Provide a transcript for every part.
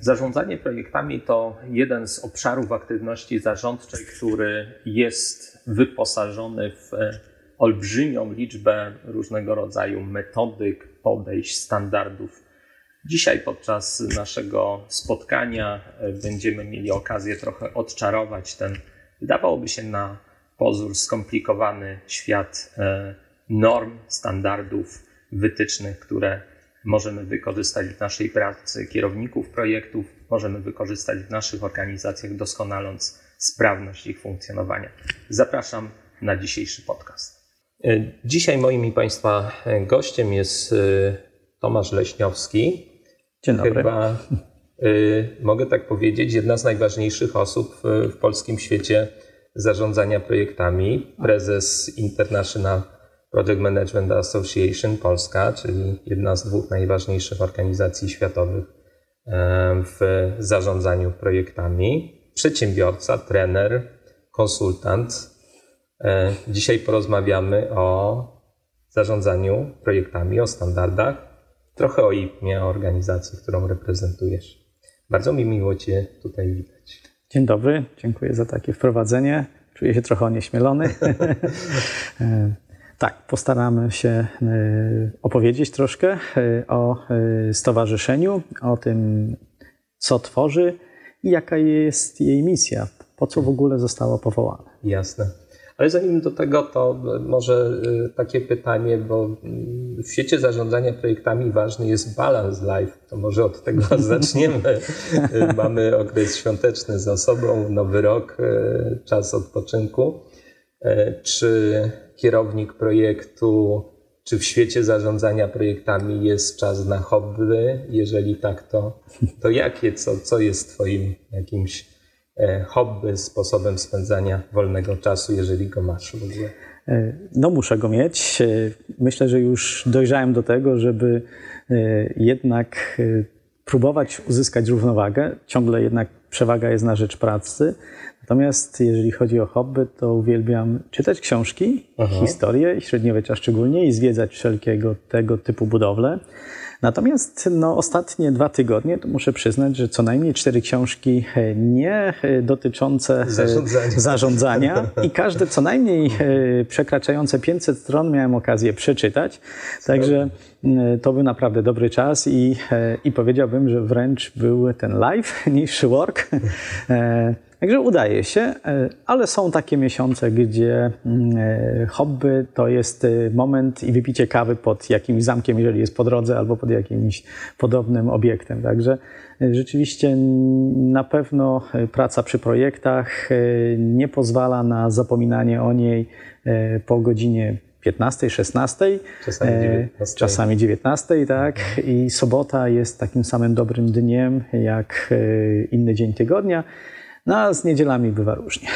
Zarządzanie projektami to jeden z obszarów aktywności zarządczej, który jest wyposażony w olbrzymią liczbę różnego rodzaju metodyk, podejść, standardów. Dzisiaj podczas naszego spotkania będziemy mieli okazję trochę odczarować ten, wydawałoby się na pozór skomplikowany świat e, norm, standardów, wytycznych, które możemy wykorzystać w naszej pracy kierowników projektów, możemy wykorzystać w naszych organizacjach, doskonaląc sprawność ich funkcjonowania. Zapraszam na dzisiejszy podcast. E, dzisiaj moim i Państwa gościem jest e, Tomasz Leśniowski. Dzień dobry. Chyba mogę tak powiedzieć, jedna z najważniejszych osób w polskim świecie zarządzania projektami, prezes International Project Management Association Polska, czyli jedna z dwóch najważniejszych organizacji światowych e, w zarządzaniu projektami, przedsiębiorca, trener, konsultant. E, dzisiaj porozmawiamy o zarządzaniu projektami, o standardach, trochę o IPMie, o organizacji, którą reprezentujesz. Bardzo mi miło Cię tutaj witać. Dzień dobry, dziękuję za takie wprowadzenie. Czuję się trochę onieśmielony. E, tak, postaramy się e, opowiedzieć troszkę e, o stowarzyszeniu, o tym, co tworzy i jaka jest jej misja, po co w ogóle zostało powołane. Jasne. Ale zanim do tego, to może takie pytanie, bo w świecie zarządzania projektami ważny jest balans life. To może od tego zaczniemy. Mamy okres świąteczny za sobą, nowy rok, czas odpoczynku. Czy kierownik projektu, czy w świecie zarządzania projektami jest czas na hobby? Jeżeli tak, to, to jakie, co, co jest Twoim jakimś E, hobby, sposobem spędzania wolnego czasu, jeżeli go masz w ogóle? E, no, muszę go mieć. E, myślę, że już dojrzałem do tego, żeby jednak próbować uzyskać równowagę. Ciągle jednak przewaga jest na rzecz pracy. Natomiast jeżeli chodzi o hobby, to uwielbiam czytać książki, Aha. historię, średniowiecza szczególnie i zwiedzać wszelkiego tego typu budowle. Natomiast no, ostatnie dwa tygodnie, to muszę przyznać, że co najmniej cztery książki e, nie e, dotyczące e, zarządzania, zarządzania i każde co najmniej przekraczające 500 stron miałem okazję przeczytać. Także to był naprawdę dobry czas i, i powiedziałbym, że wręcz był ten live niż work. Także udaje się, e, ale są takie miesiące, gdzie mm, e, hobby to jest e, moment i wypicie kawy pod jakimś zamkiem, jeżeli jest po drodze, albo pod jakimś podobnym obiektem. Także rzeczywiście na pewno praca przy projektach nie pozwala na zapominanie o niej po godzinie 15, 16, czasami 19, czasami 19 tak. Mhm. I sobota jest takim samym dobrym dniem jak inny dzień tygodnia. No a z niedzielami bywa różnie.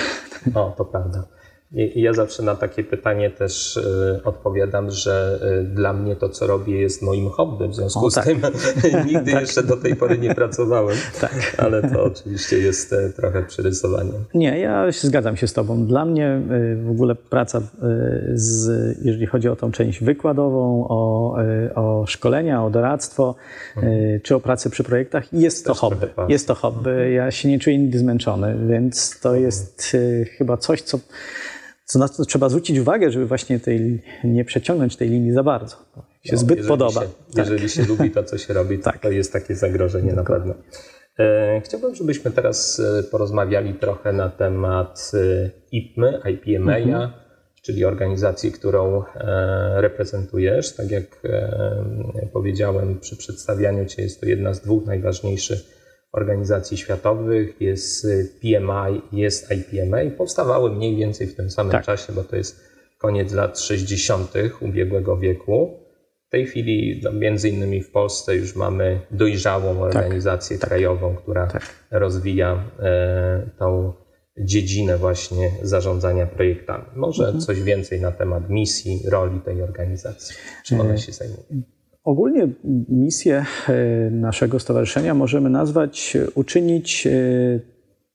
O, to prawda. I ja zawsze na takie pytanie też y, odpowiadam, że y, dla mnie to, co robię, jest moim hobby. W związku o, z tak. tym nigdy tak. jeszcze do tej pory nie pracowałem, tak. ale to oczywiście jest e, trochę przyrysowanie. Nie, ja zgadzam się z Tobą. Dla mnie y, w ogóle praca, z, jeżeli chodzi o tą część wykładową, o, o szkolenia, o doradztwo, mhm. czy o pracę przy projektach, jest też to hobby. Jest to hobby. Mhm. Ja się nie czuję nigdy zmęczony, więc to mhm. jest chyba coś, co co na to trzeba zwrócić uwagę, żeby właśnie tej, nie przeciągnąć tej linii za bardzo. Się no, zbyt podoba. Się, tak. Jeżeli się lubi to, co się robi, to, tak. to jest takie zagrożenie na pewno. E, chciałbym, żebyśmy teraz e, porozmawiali trochę na temat e, IPMY, IPMA, mhm. czyli organizacji, którą reprezentujesz. Tak jak powiedziałem przy przedstawianiu Cię, jest to jedna z dwóch najważniejszych organizacji światowych, jest y, PMI, jest IPMA i powstawały mniej więcej w tym samym tak. czasie, bo to jest koniec lat 60. ubiegłego wieku. W tej chwili, no, między innymi w Polsce, już mamy dojrzałą tak. organizację tak. krajową, która tak. rozwija e, tą dziedzinę właśnie zarządzania projektami. Może mhm. coś więcej na temat misji, roli tej organizacji. Czym ona e, się zajmuje? Ogólnie misję e, naszego stowarzyszenia możemy nazwać e, uczynić e,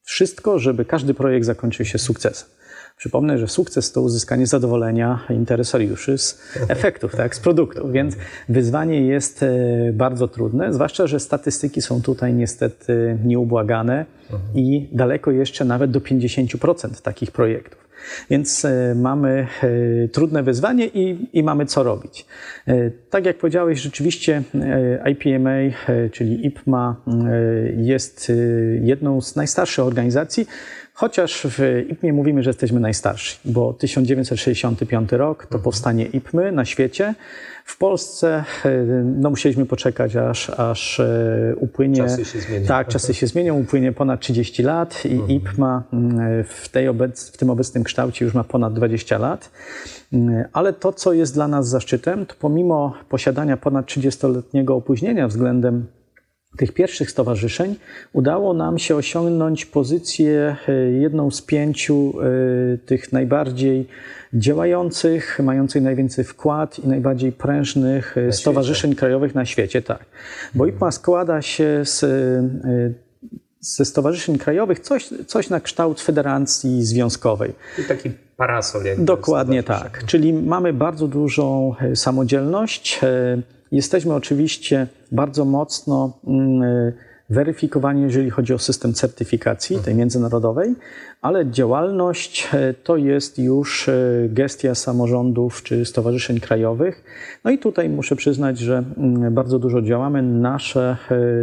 wszystko, żeby każdy projekt zakończył się sukcesem. Przypomnę, że sukces to uzyskanie zadowolenia interesariuszy z efektów, tak, z produktów, więc wyzwanie jest bardzo trudne, zwłaszcza, że statystyki są tutaj niestety nieubłagane i daleko jeszcze nawet do 50% takich projektów. Więc e, mamy e, trudne wyzwanie i, i, mamy co robić. Tak jak powiedziałeś, rzeczywiście IPMA, czyli IPMA, jest jedną z najstarszych organizacji, Chociaż w IPMie mówimy, że jesteśmy najstarsi, bo 1965 rok to mhm. powstanie IPMy na świecie. W Polsce e, no, musieliśmy poczekać, aż, aż e, upłynie. Czasy się zmienią. Tak, czasy się zmienią, upłynie ponad 30 lat i mhm. IPMA w, tej obec, w tym obecnym kształcie już ma ponad 20 lat. Ale to, co jest dla nas zaszczytem, to pomimo posiadania ponad 30-letniego opóźnienia względem tych pierwszych stowarzyszeń udało nam się osiągnąć pozycję e, jedną z pięciu e, tych najbardziej działających, mających najwięcej wkład i najbardziej prężnych e, na stowarzyszeń świecie. krajowych na świecie. Tak. Bo IPMA składa się z ze stowarzyszeń krajowych coś, coś na kształt federacji związkowej. I taki parasol. Dokładnie tak. Czyli mamy bardzo dużą samodzielność. Jesteśmy oczywiście bardzo mocno mm, e, weryfikowani, jeżeli chodzi o system certyfikacji tej mhm. międzynarodowej, ale działalność e, to jest już e, gestia samorządów czy stowarzyszeń krajowych. No i tutaj muszę przyznać, że mm, bardzo dużo działamy. Nasze,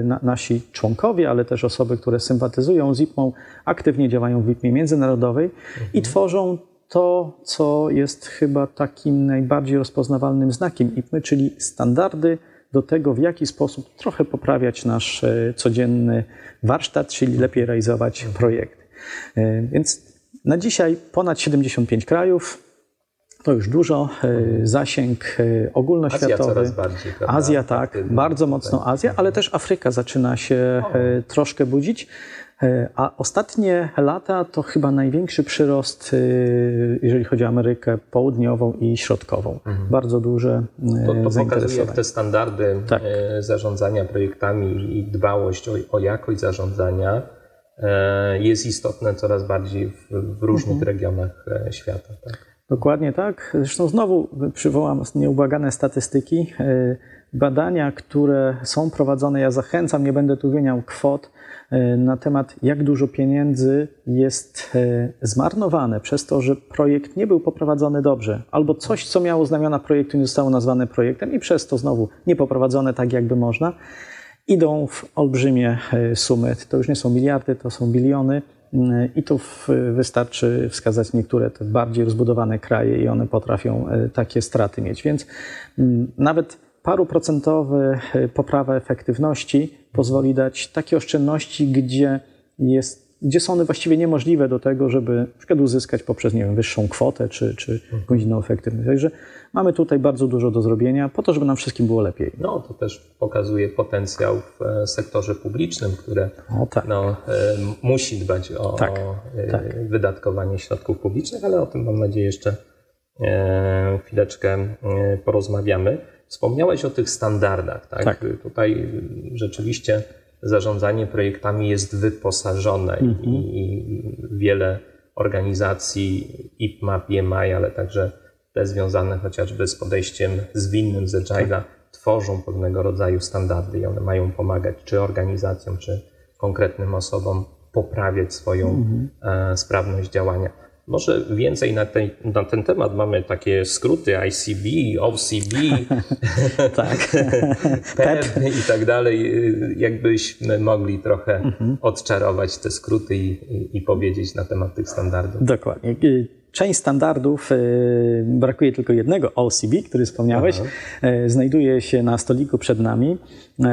na, nasi członkowie, ale też osoby, które sympatyzują z IPMą, aktywnie działają w IPMie międzynarodowej mhm. i tworzą to, co jest chyba takim najbardziej rozpoznawalnym znakiem IPMY, czyli standardy do tego, w jaki sposób trochę poprawiać nasz e, codzienny warsztat, czyli lepiej realizować projekty. E, więc na dzisiaj ponad 75 krajów, to już dużo, e, zasięg ogólnoświatowy. Azja coraz bardziej. Azja tak, bardzo mocno Azja, ale też Afryka zaczyna się troszkę budzić. E, a ostatnie lata to chyba największy przyrost, e, jeżeli chodzi o Amerykę Południową i Środkową. Mhm. Bardzo duże to, to pokazuje, jak te standardy tak. E, zarządzania projektami i dbałość o, o jakość zarządzania jest istotne coraz bardziej w, w różnych mhm. regionach świata. Tak? Dokładnie tak. Zresztą znowu przywołam nieubłagane statystyki. Badania, które są prowadzone, ja zachęcam, nie będę tu wymieniał kwot, E, na temat, jak dużo pieniędzy jest e, zmarnowane przez to, że projekt nie był poprowadzony dobrze, albo coś, co miało znamiona projektu, nie zostało nazwane projektem i przez to znowu nie poprowadzone tak, jakby można, idą w olbrzymie e, sumy. To już nie są miliardy, to są biliony. I tu wystarczy wskazać niektóre te bardziej rozbudowane kraje i one potrafią takie straty mieć. Więc nawet paruprocentowy poprawa efektywności pozwoli dać takie oszczędności, gdzie, jest, gdzie są one właściwie niemożliwe do tego, żeby na przykład uzyskać poprzez nie wiem, wyższą kwotę czy, czy jakąś inną efektywność. Także mamy tutaj bardzo dużo do zrobienia po to, żeby nam wszystkim było lepiej. No, to też pokazuje potencjał w e, sektorze publicznym, które tak. no, e, musi dbać o, tak, e, tak. wydatkowanie środków publicznych, ale o tym mam nadzieję jeszcze chwileczkę porozmawiamy. Wspomniałeś o tych standardach. Tak? tak. Tutaj rzeczywiście zarządzanie projektami jest wyposażone mhm. i wiele organizacji IPMA, PMI, ale także te związane chociażby z podejściem zwinnym z Agile'a, tak. tworzą pewnego rodzaju standardy i one mają pomagać czy organizacjom, czy konkretnym osobom poprawiać swoją mhm. E, sprawność działania. Może więcej na ten, na ten temat mamy takie skróty ICB, OCB, tak. PEP i tak dalej. Jakbyśmy mogli trochę mhm. odczarować te skróty i, i, i powiedzieć na temat tych standardów. Dokładnie. Część standardów, y, brakuje tylko jednego OCB, który wspomniałeś, Aha. Y, znajduje się na stoliku przed nami. Y,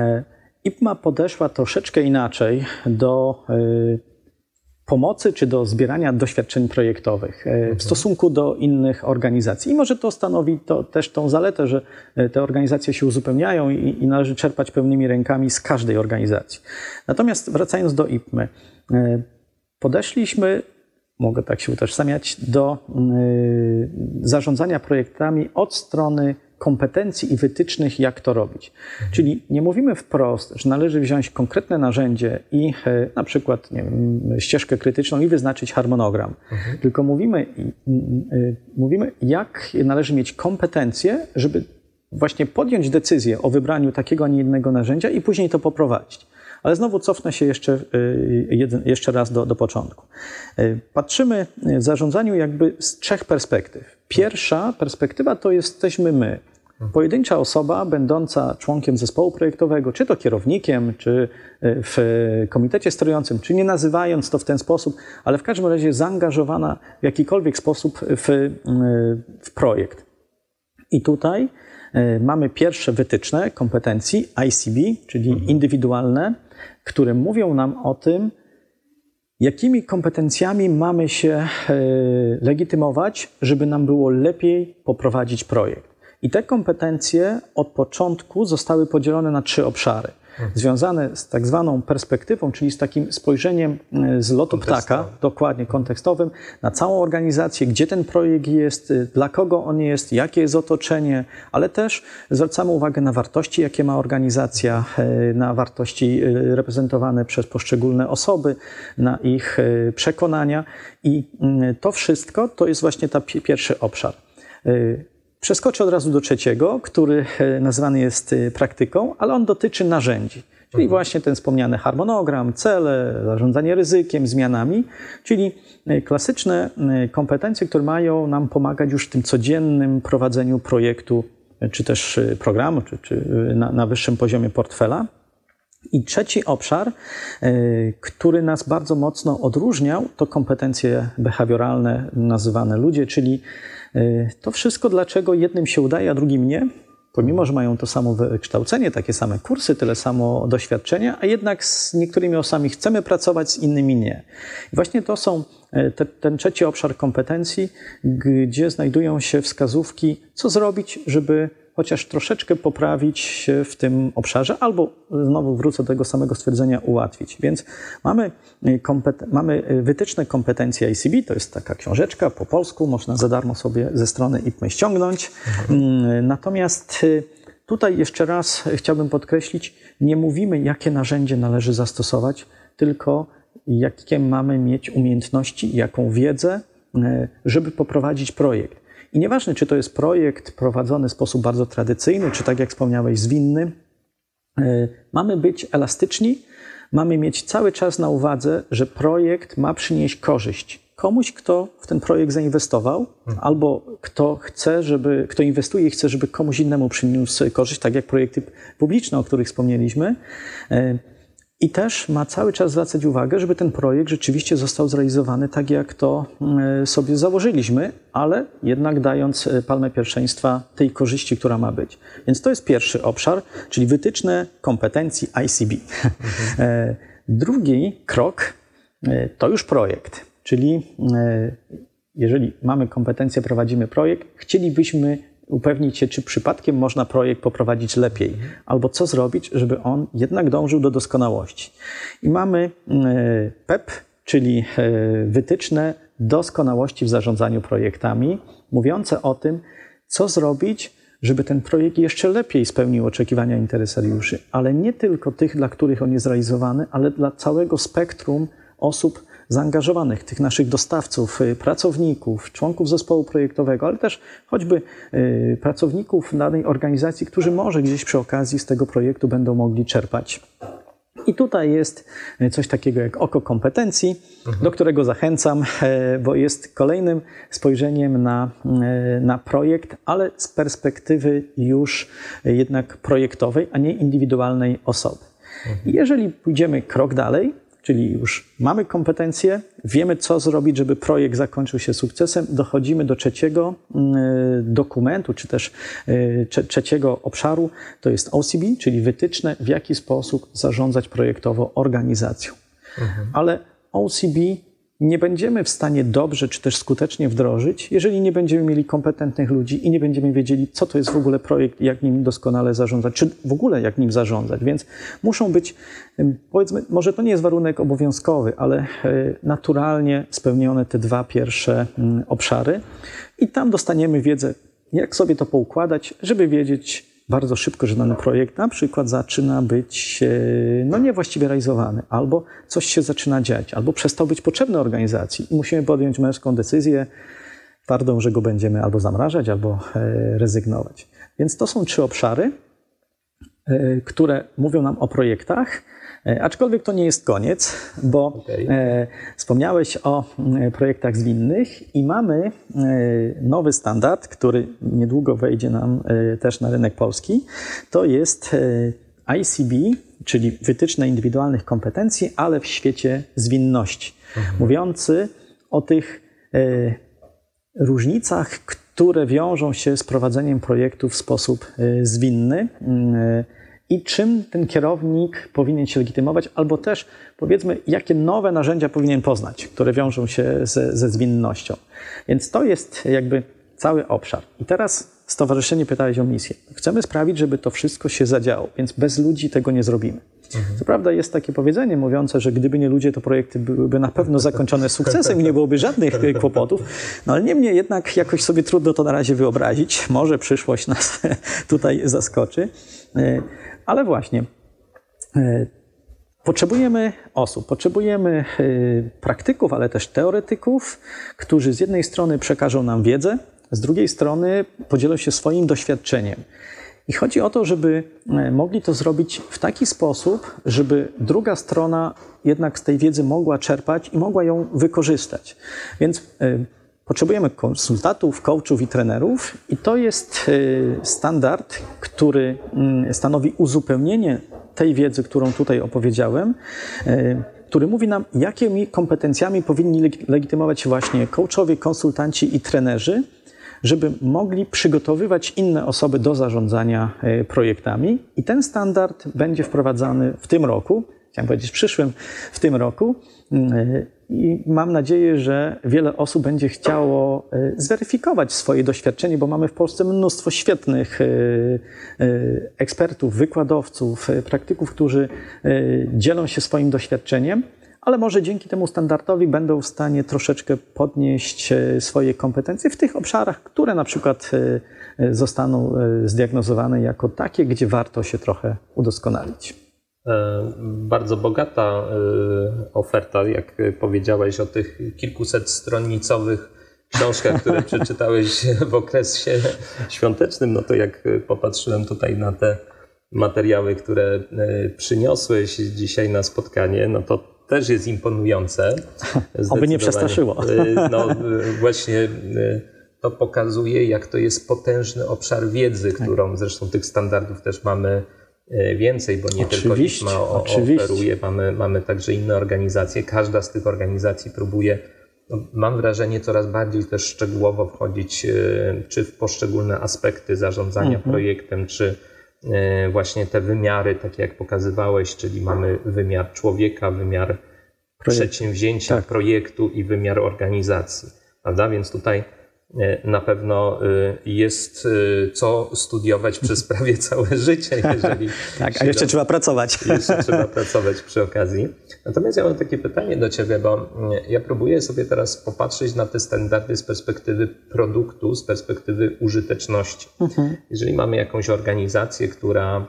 IPMA podeszła troszeczkę inaczej do pomocy czy do zbierania doświadczeń projektowych e, w mhm. stosunku do innych organizacji. I może to stanowi to też tą zaletę, że e, te organizacje się uzupełniają i, i należy czerpać pełnymi rękami z każdej organizacji. Natomiast wracając do IPMY, e, podeszliśmy, mogę tak się utożsamiać, do zarządzania projektami od strony kompetencji i wytycznych, jak to robić. Czyli nie mówimy wprost, że należy wziąć konkretne narzędzie i e, na przykład nie wiem, ścieżkę krytyczną i wyznaczyć harmonogram, mhm. tylko mówimy, mówimy, jak należy mieć kompetencje, żeby właśnie podjąć decyzję o wybraniu takiego, a nie innego narzędzia i później to poprowadzić. Ale znowu cofnę się jeszcze, y, jeszcze raz do, do początku. Patrzymy w zarządzaniu jakby z trzech perspektyw. Pierwsza perspektywa to jesteśmy my. Pojedyncza osoba będąca członkiem zespołu projektowego, czy to kierownikiem, czy y, w komitecie sterującym, czy nie nazywając to w ten sposób, ale w każdym razie zaangażowana w jakikolwiek sposób w, w projekt. I tutaj mamy pierwsze wytyczne kompetencji ICB, czyli mhm. indywidualne, które mówią nam o tym, jakimi kompetencjami mamy się e, legitymować, żeby nam było lepiej poprowadzić projekt. I te kompetencje od początku zostały podzielone na trzy obszary. Związane z tak zwaną perspektywą, czyli z takim spojrzeniem e, z lotu ptaka, dokładnie kontekstowym, na całą organizację, gdzie ten projekt jest, e, dla kogo on jest, jakie jest otoczenie, ale też zwracamy uwagę na wartości, jakie ma organizacja, e, na wartości reprezentowane przez poszczególne osoby, na ich przekonania. I mm, to wszystko to jest właśnie ta pierwszy obszar. Przeskoczę od razu do trzeciego, który e, nazywany jest e, praktyką, ale on dotyczy narzędzi. Czyli mhm. właśnie ten wspomniany harmonogram, cele, zarządzanie ryzykiem, zmianami, czyli e, klasyczne kompetencje, które mają nam pomagać już w tym codziennym prowadzeniu projektu, czy też programu, czy, czy na, na wyższym poziomie portfela. I trzeci obszar, który nas bardzo mocno odróżniał, to kompetencje behawioralne, nazywane ludzie, czyli to wszystko dlaczego jednym się udaje, a drugim nie? Pomimo, że mają to samo wykształcenie, takie same kursy, tyle samo doświadczenia, a jednak z niektórymi osobami chcemy pracować, z innymi nie. I właśnie to są e, te, ten trzeci obszar kompetencji, gdzie znajdują się wskazówki, co zrobić, żeby chociaż troszeczkę poprawić w tym obszarze, albo znowu wrócę do tego samego stwierdzenia, ułatwić. Więc mamy, y, mamy y, wytyczne kompetencji ICB, to jest taka książeczka po polsku, można za darmo sobie ze strony IPMY ściągnąć. Mhm. Natomiast y, tutaj jeszcze raz chciałbym podkreślić, nie mówimy, jakie narzędzie należy zastosować, tylko jakie mamy mieć umiejętności, jaką wiedzę, żeby poprowadzić projekt. I nieważne, czy to jest projekt prowadzony w sposób bardzo tradycyjny, czy tak jak wspomniałeś, zwinny, e, mamy być elastyczni, mamy mieć cały czas na uwadze, że projekt ma przynieść korzyść komuś, kto w ten projekt zainwestował, hmm. albo kto chce, żeby, kto inwestuje i chce, żeby komuś innemu przyniósł korzyść, tak jak projekty publiczne, o których wspomnieliśmy. E, i też ma cały czas zwracać uwagę, żeby ten projekt rzeczywiście został zrealizowany tak, jak to mm, sobie założyliśmy, ale jednak dając e, palmę pierwszeństwa tej korzyści, która ma być. Więc to jest pierwszy obszar, czyli wytyczne kompetencji ICB. Mhm. Drugi krok e, to już projekt, czyli jeżeli mamy kompetencje, prowadzimy projekt, chcielibyśmy upewnić się, czy przypadkiem można projekt poprowadzić lepiej, albo co zrobić, żeby on jednak dążył do doskonałości. I mamy PEP, e czyli e, wytyczne doskonałości w zarządzaniu projektami, mówiące o tym, co zrobić, żeby ten projekt jeszcze lepiej spełnił oczekiwania interesariuszy, ale nie tylko tych, dla których on jest realizowany, ale dla całego spektrum osób, zaangażowanych, tych naszych dostawców, y, pracowników, członków zespołu projektowego, ale też choćby y, pracowników danej organizacji, którzy może gdzieś przy okazji z tego projektu będą mogli czerpać. I tutaj jest y, coś takiego jak oko kompetencji, mhm. do którego zachęcam, bo jest kolejnym spojrzeniem na, na projekt, ale z perspektywy już jednak projektowej, a nie indywidualnej osoby. Mhm. Jeżeli pójdziemy krok dalej, Czyli już mamy kompetencje, wiemy co zrobić, żeby projekt zakończył się sukcesem. Dochodzimy do trzeciego mm, dokumentu, czy też y, trzeciego obszaru, to jest OCB, czyli wytyczne, w jaki sposób zarządzać projektowo organizacją. Mhm. Ale OCB nie będziemy w stanie dobrze czy też skutecznie wdrożyć, jeżeli nie będziemy mieli kompetentnych ludzi i nie będziemy wiedzieli, co to jest w ogóle projekt, jak nim doskonale zarządzać, czy w ogóle jak nim zarządzać. Więc muszą być, powiedzmy, może to nie jest warunek obowiązkowy, ale e, naturalnie spełnione te dwa pierwsze obszary i tam dostaniemy wiedzę jak sobie to poukładać, żeby wiedzieć bardzo szybko, że dany projekt na przykład zaczyna być e, no, niewłaściwie realizowany, albo coś się zaczyna dziać, albo przestał być potrzebny organizacji i musimy podjąć męską decyzję, twardą, że go będziemy albo zamrażać, albo e, rezygnować. Więc to są trzy obszary, e, które mówią nam o projektach. E, aczkolwiek to nie jest koniec, bo okay. wspomniałeś o projektach zwinnych i mamy nowy standard, który niedługo wejdzie nam też na rynek polski. To jest ICB, czyli wytyczne indywidualnych kompetencji, ale w świecie zwinności. Mhm. Mówiący o tych różnicach, które wiążą się z prowadzeniem projektu w sposób e, zwinny e, i czym ten kierownik powinien się legitymować, albo też powiedzmy, jakie nowe narzędzia powinien poznać, które wiążą się ze, ze zwinnością. Więc to jest jakby cały obszar. I teraz stowarzyszenie pytałeś o misję. Chcemy sprawić, żeby to wszystko się zadziało, więc bez ludzi tego nie zrobimy. Mhm. Co prawda jest takie powiedzenie mówiące, że gdyby nie ludzie, to projekty byłyby na pewno zakończone sukcesem i nie byłoby żadnych kłopotów. No ale niemniej jednak jakoś sobie trudno to na razie wyobrazić. Może przyszłość nas tutaj zaskoczy. Ale właśnie, e, Potrzebujemy osób, potrzebujemy e, praktyków, ale też teoretyków, którzy z jednej strony przekażą nam wiedzę, z drugiej strony podzielą się swoim doświadczeniem. I chodzi o to, żeby e, mogli to zrobić w taki sposób, żeby druga strona jednak z tej wiedzy mogła czerpać i mogła ją wykorzystać. Więc potrzebujemy konsultantów, coachów i trenerów, i to jest e, standard, który mm, stanowi uzupełnienie tej wiedzy, którą tutaj opowiedziałem który mówi nam, jakimi kompetencjami powinni legitymować się właśnie coachowie, konsultanci i trenerzy, żeby mogli przygotowywać inne osoby do zarządzania e, projektami. I ten standard będzie wprowadzany w tym roku, chciałem powiedzieć w przyszłym, w tym roku. E, I mam nadzieję, że wiele osób będzie chciało e, zweryfikować swoje doświadczenie, bo mamy w Polsce mnóstwo świetnych ekspertów, wykładowców, praktyków, którzy dzielą się swoim doświadczeniem ale może dzięki temu standardowi będą w stanie troszeczkę podnieść e, swoje kompetencje w tych obszarach, które na przykład e, e, zostaną zdiagnozowane jako takie, gdzie warto się trochę udoskonalić. Bardzo bogata oferta, jak powiedziałeś o tych kilkuset stronnicowych książkach, które przeczytałeś w okresie świątecznym, no to jak popatrzyłem tutaj na te materiały, które przyniosłeś dzisiaj na spotkanie, no to też jest imponujące. Oby nie przestraszyło. No właśnie to pokazuje, jak to jest potężny obszar wiedzy, tak. którą zresztą tych standardów też mamy więcej, bo nie oczywiście, tylko IFMA oferuje, mamy, mamy także inne organizacje. Każda z tych organizacji próbuje, no, mam wrażenie, coraz bardziej też szczegółowo wchodzić czy w poszczególne aspekty zarządzania mhm. projektem, czy E, właśnie te wymiary, takie jak pokazywałeś, czyli mamy wymiar człowieka, wymiar Projekt. przedsięwzięcia, tak. projektu i wymiar organizacji. Prawda? Więc tutaj e, na pewno e, jest co studiować przez prawie całe życie. Jeżeli tak, a jeszcze trzeba pracować. Jeszcze trzeba pracować przy okazji. Natomiast ja mam takie pytanie do Ciebie, bo mm, ja próbuję sobie teraz popatrzeć na te standardy z perspektywy produktu, z perspektywy użyteczności. Mhm. Jeżeli mamy jakąś organizację, która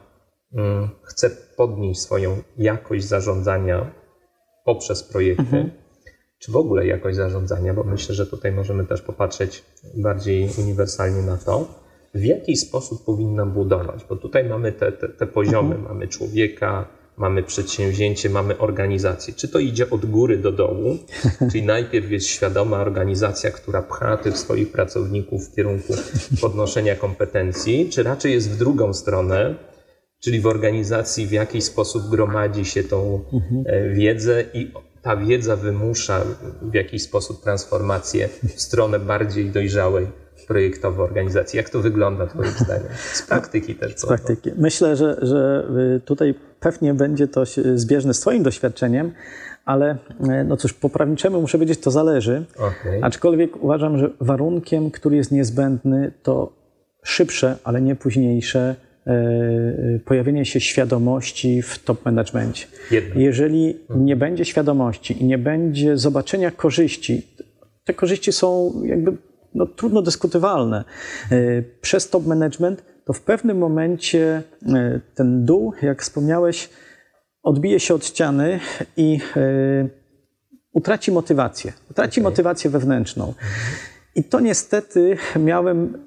mm, chce podnieść swoją jakość zarządzania poprzez projekty, mhm. Czy w ogóle jakość zarządzania, bo myślę, że tutaj możemy też popatrzeć bardziej uniwersalnie na to, w jaki sposób powinna budować, bo tutaj mamy te, te, te poziomy, mhm. mamy człowieka, mamy przedsięwzięcie, mamy organizację. Czy to idzie od góry do dołu, czyli najpierw jest świadoma organizacja, która pcha tych swoich pracowników w kierunku podnoszenia kompetencji, czy raczej jest w drugą stronę, czyli w organizacji w jakiś sposób gromadzi się tą e, wiedzę i ta wiedza wymusza w jakiś sposób transformację w stronę bardziej dojrzałej projektowe organizacji. Jak to wygląda Twoim zdaniem? Z praktyki też. Z praktyki. Myślę, że, że y, tutaj pewnie będzie to zbieżne z Twoim doświadczeniem, ale y, no cóż, po prawniczemu muszę powiedzieć, to zależy. Okay. Aczkolwiek uważam, że warunkiem, który jest niezbędny, to szybsze, ale nie późniejsze pojawienie się świadomości w top managementie. Jeżeli mhm. nie będzie świadomości i nie będzie zobaczenia korzyści, te korzyści są jakby no, trudno dyskutowalne przez top management, to w pewnym momencie ten dół, jak wspomniałeś, odbije się od ściany i utraci motywację. Utraci okay. motywację wewnętrzną. I to niestety miałem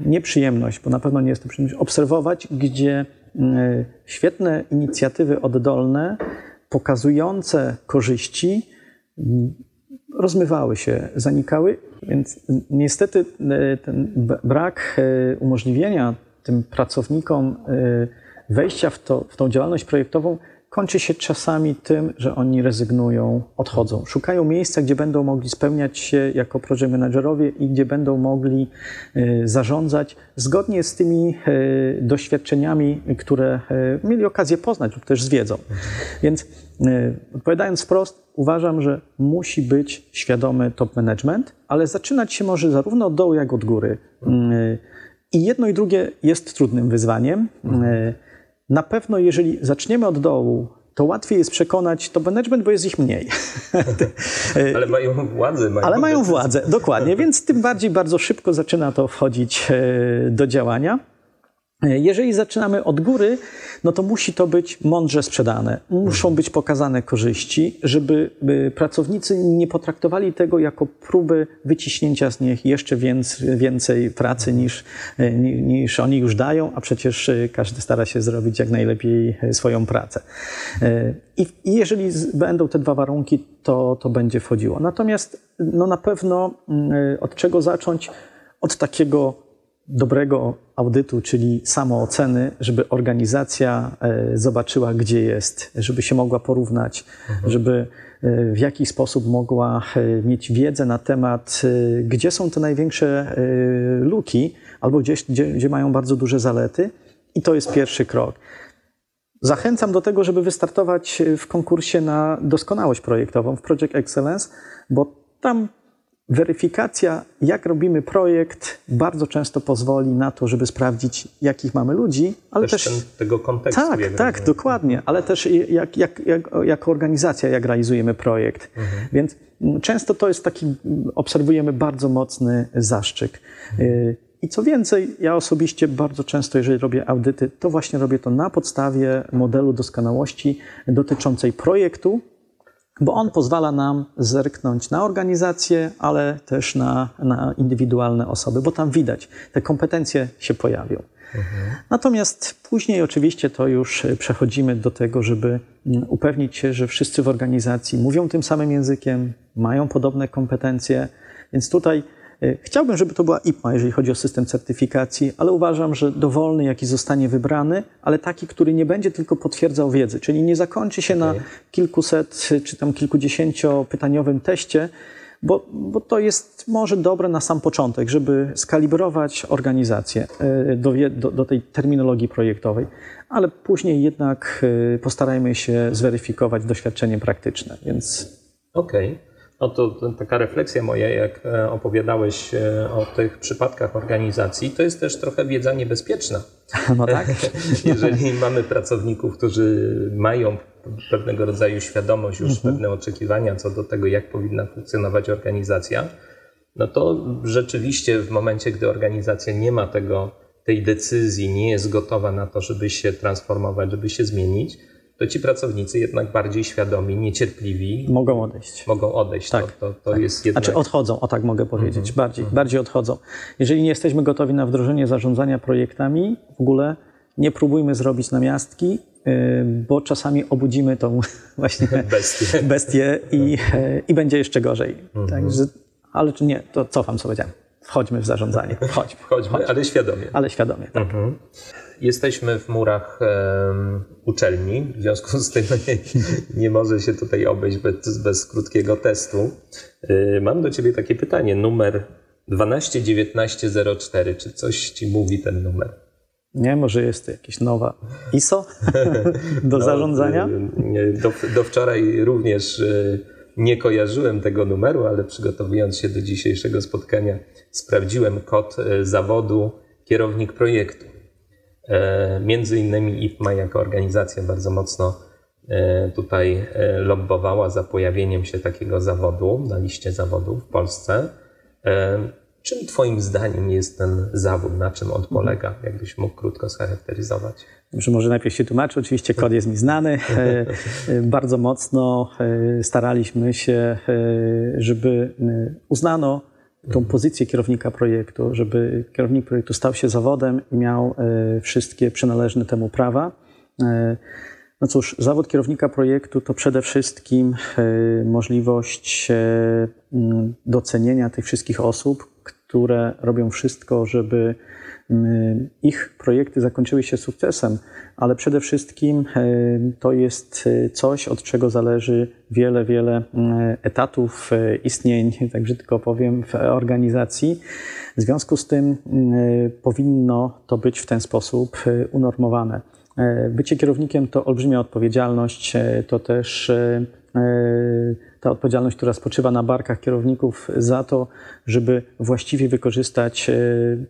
nieprzyjemność, bo na pewno nie jest to przyjemność, obserwować, gdzie świetne inicjatywy oddolne, pokazujące korzyści, rozmywały się, zanikały, więc niestety ten brak e, umożliwienia tym pracownikom e, wejścia w, to, w tą działalność projektową kończy się czasami tym, że oni rezygnują, odchodzą. Szukają miejsca, gdzie będą mogli spełniać się jako project managerowie i gdzie będą mogli y, zarządzać zgodnie z tymi y, doświadczeniami, które y, mieli okazję poznać lub też z wiedzą. Więc odpowiadając wprost, uważam, że musi być świadomy top management, ale zaczynać się może zarówno od dołu, jak od góry. I jedno i drugie jest trudnym wyzwaniem. Na pewno, jeżeli zaczniemy od dołu, to łatwiej jest przekonać to management, bo jest ich mniej. Ale mają władzę. Mają Ale mają władzę, dokładnie, więc tym bardziej bardzo szybko zaczyna to wchodzić e, do działania. Jeżeli zaczynamy od góry, no to musi to być mądrze sprzedane. Muszą być pokazane korzyści, żeby pracownicy nie potraktowali tego jako próby wyciśnięcia z nich jeszcze więcej, pracy niż, niż oni już dają, a przecież każdy stara się zrobić jak najlepiej swoją pracę. I, jeżeli będą te dwa warunki, to, to będzie wchodziło. Natomiast no na pewno mm, od czego zacząć? Od takiego dobrego audytu, czyli samooceny, żeby organizacja e, zobaczyła, gdzie jest, żeby się mogła porównać, mhm. żeby e, w jakiś sposób mogła e, mieć wiedzę na temat, gdzie są te największe luki, albo gdzieś, gdzie, gdzie mają bardzo duże zalety. I to jest pierwszy krok. Zachęcam do tego, żeby wystartować w konkursie na doskonałość projektową w Project Excellence, bo tam Weryfikacja, jak robimy projekt, bardzo często pozwoli na to, żeby sprawdzić, jakich mamy ludzi, ale też. też tego kontekstu. Tak, tak, dokładnie, ale też jak, jak, jak, jako organizacja, jak realizujemy projekt. Mhm. Więc często to jest taki, obserwujemy bardzo mocny zaszczyk. Mhm. I co więcej, ja osobiście bardzo często, jeżeli robię audyty, to właśnie robię to na podstawie modelu doskonałości dotyczącej projektu, bo on pozwala nam zerknąć na organizację, ale też na, na indywidualne osoby, bo tam widać, te kompetencje się pojawią. Natomiast później oczywiście to już przechodzimy do tego, żeby mm, upewnić się, że wszyscy w organizacji mówią tym samym językiem, mają podobne kompetencje, więc tutaj E, chciałbym, żeby to była IPMA, jeżeli chodzi o system certyfikacji, ale uważam, że dowolny, jaki zostanie wybrany, ale taki, który nie będzie tylko potwierdzał wiedzy, czyli nie zakończy się okay. na kilkuset czy tam kilkudziesięciopytaniowym teście, bo, bo to jest może dobre na sam początek, żeby skalibrować organizację e, do, do, do tej terminologii projektowej, ale później jednak e, postarajmy się zweryfikować doświadczenie praktyczne, więc... Okej. Okay. No to taka refleksja moja, jak e, opowiadałeś e, o tych przypadkach organizacji, to jest też trochę wiedza niebezpieczna. No tak. Jeżeli mamy pracowników, którzy mają pewnego rodzaju świadomość, już mhm. pewne oczekiwania co do tego, jak powinna funkcjonować organizacja, no to rzeczywiście w momencie, gdy organizacja nie ma tego, tej decyzji, nie jest gotowa na to, żeby się transformować, żeby się zmienić, to ci pracownicy jednak bardziej świadomi, niecierpliwi. Mogą odejść. Mogą odejść. Tak, to, to, to tak. jest jednak... Znaczy odchodzą, o tak mogę powiedzieć, mm -hmm. bardziej, mm -hmm. bardziej odchodzą. Jeżeli nie jesteśmy gotowi na wdrożenie zarządzania projektami, w ogóle nie próbujmy zrobić namiastki, y, bo czasami obudzimy tą właśnie bestię, bestię i, y, i będzie jeszcze gorzej. Mm -hmm. Także, ale czy nie, to cofam, co powiedziałem. Wchodźmy w zarządzanie. Chodźmy. Wchodźmy, Chodźmy. ale świadomie. Ale świadomie, tak. Mhm. Jesteśmy w murach um, uczelni, w związku z tym nie, nie może się tutaj obejść bez, bez krótkiego testu. Y, mam do Ciebie takie pytanie. Numer 121904. Czy coś Ci mówi ten numer? Nie, może jest to jakieś nowa ISO do no, zarządzania? Y, do, do wczoraj również y, nie kojarzyłem tego numeru, ale przygotowując się do dzisiejszego spotkania, sprawdziłem kod zawodu kierownik projektu. E, między innymi IPMA jako organizacja bardzo mocno e, tutaj e, lobbowała za pojawieniem się takiego zawodu na liście zawodów w Polsce. Czym Twoim zdaniem jest ten zawód? Na czym on polega? Jakbyś mógł krótko scharakteryzować? Dobrze, może najpierw się tłumaczę. Oczywiście kod jest mi znany. E, e, bardzo mocno e, staraliśmy się, żeby uznano tą pozycję kierownika projektu, żeby kierownik projektu stał się zawodem i miał wszystkie przynależne temu prawa. No cóż, zawód kierownika projektu to przede wszystkim możliwość docenienia tych wszystkich osób, które robią wszystko, żeby ich projekty zakończyły się sukcesem, ale przede wszystkim e, to jest e, coś, od czego zależy wiele, wiele etatów, e, istnień, tak brzydko powiem, w organizacji. W związku z tym powinno to być w ten sposób unormowane. Bycie kierownikiem to olbrzymia odpowiedzialność, to też ta odpowiedzialność, która spoczywa na barkach kierowników za to, żeby właściwie wykorzystać e,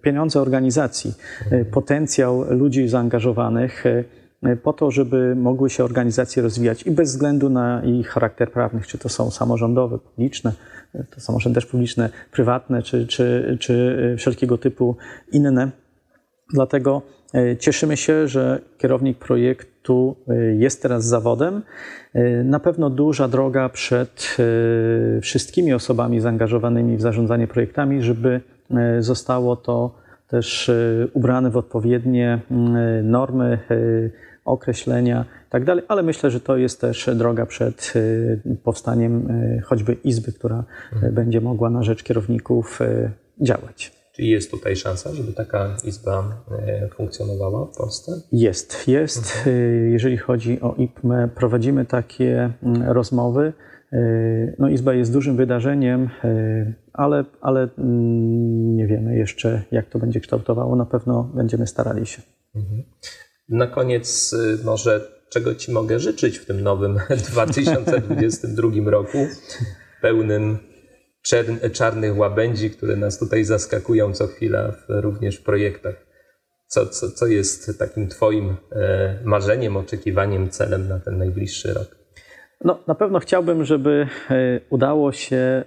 pieniądze organizacji, e, potencjał ludzi zaangażowanych e, po to, żeby mogły się organizacje rozwijać i bez względu na ich charakter prawny, czy to są samorządowe, publiczne, to samorządy też publiczne, prywatne, czy, czy, czy wszelkiego typu inne. Dlatego cieszymy się, że kierownik projektu y, jest teraz zawodem. Y, na pewno duża droga przed y, wszystkimi osobami zaangażowanymi w zarządzanie projektami, żeby zostało to też ubrane w odpowiednie normy, określenia itd. Tak ale myślę, że to jest też droga przed powstaniem choćby izby, która mhm. będzie mogła na rzecz kierowników działać. Czy jest tutaj szansa, żeby taka izba e, funkcjonowała w Polsce? Jest, jest. Mhm. E, jeżeli chodzi o IPME, prowadzimy takie mm, rozmowy. E, no, izba jest dużym wydarzeniem, ale, ale mm, nie wiemy jeszcze, jak to będzie kształtowało. Na pewno będziemy starali się. Mhm. Na koniec może czego Ci mogę życzyć w tym nowym 2022 roku, pełnym czarnych łabędzi, które nas tutaj zaskakują co chwila, również w projektach. Co, co, co jest takim Twoim e, marzeniem, oczekiwaniem, celem na ten najbliższy rok? No, na pewno chciałbym, żeby e, udało się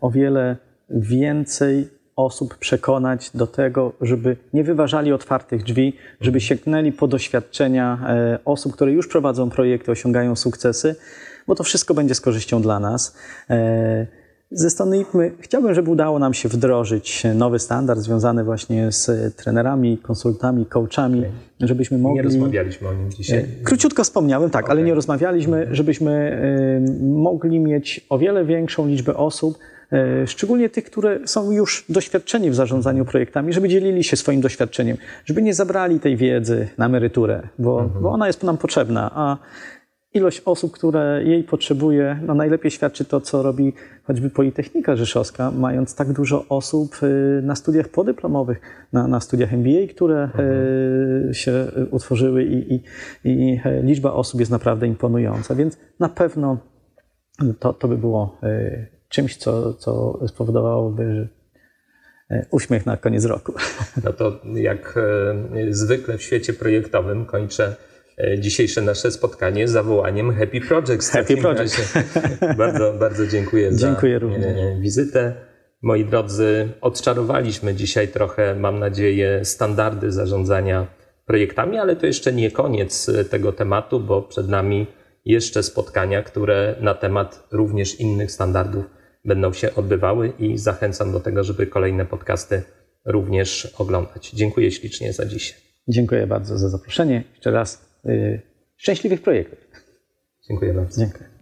o wiele więcej osób przekonać do tego, żeby nie wyważali otwartych drzwi, żeby sięgnęli po doświadczenia e, osób, które już prowadzą projekty, osiągają sukcesy, bo to wszystko będzie z korzyścią dla nas. Ze strony IPMY chciałbym, żeby udało nam się wdrożyć nowy standard związany właśnie z trenerami, konsultami, coachami, okay. żebyśmy mogli... Nie rozmawialiśmy o nim dzisiaj. Króciutko wspomniałem, tak, okay. ale nie rozmawialiśmy, żebyśmy e, mogli mieć o wiele większą liczbę osób, e, szczególnie tych, które są już doświadczeni w zarządzaniu projektami, żeby dzielili się swoim doświadczeniem, żeby nie zabrali tej wiedzy na emeryturę, bo, mhm. bo ona jest nam potrzebna, a ilość osób, które jej potrzebuje, no najlepiej świadczy to, co robi choćby Politechnika Rzeszowska, mając tak dużo osób y, na studiach podyplomowych, na, na studiach MBA, które mhm. Y, się utworzyły i, i, i, e, liczba osób jest naprawdę imponująca, więc na pewno to, to by było y, czymś, co, co spowodowałoby e, uśmiech na koniec roku. No to jak zwykle w świecie projektowym kończę dzisiejsze nasze spotkanie zawołaniem Happy Project. Happy Project. bardzo, bardzo dziękuję, dziękuję za również. E, wizytę. Moi drodzy, odczarowaliśmy dzisiaj trochę, mam nadzieję, standardy zarządzania projektami, ale to jeszcze nie koniec e, tego tematu, bo przed nami jeszcze spotkania, które na temat również innych standardów będą się odbywały i zachęcam do tego, żeby kolejne podcasty również oglądać. Dziękuję ślicznie za dziś. Dziękuję bardzo za zaproszenie. Jeszcze raz szczęśliwych projektów. Dziękuję bardzo. Dziękuję.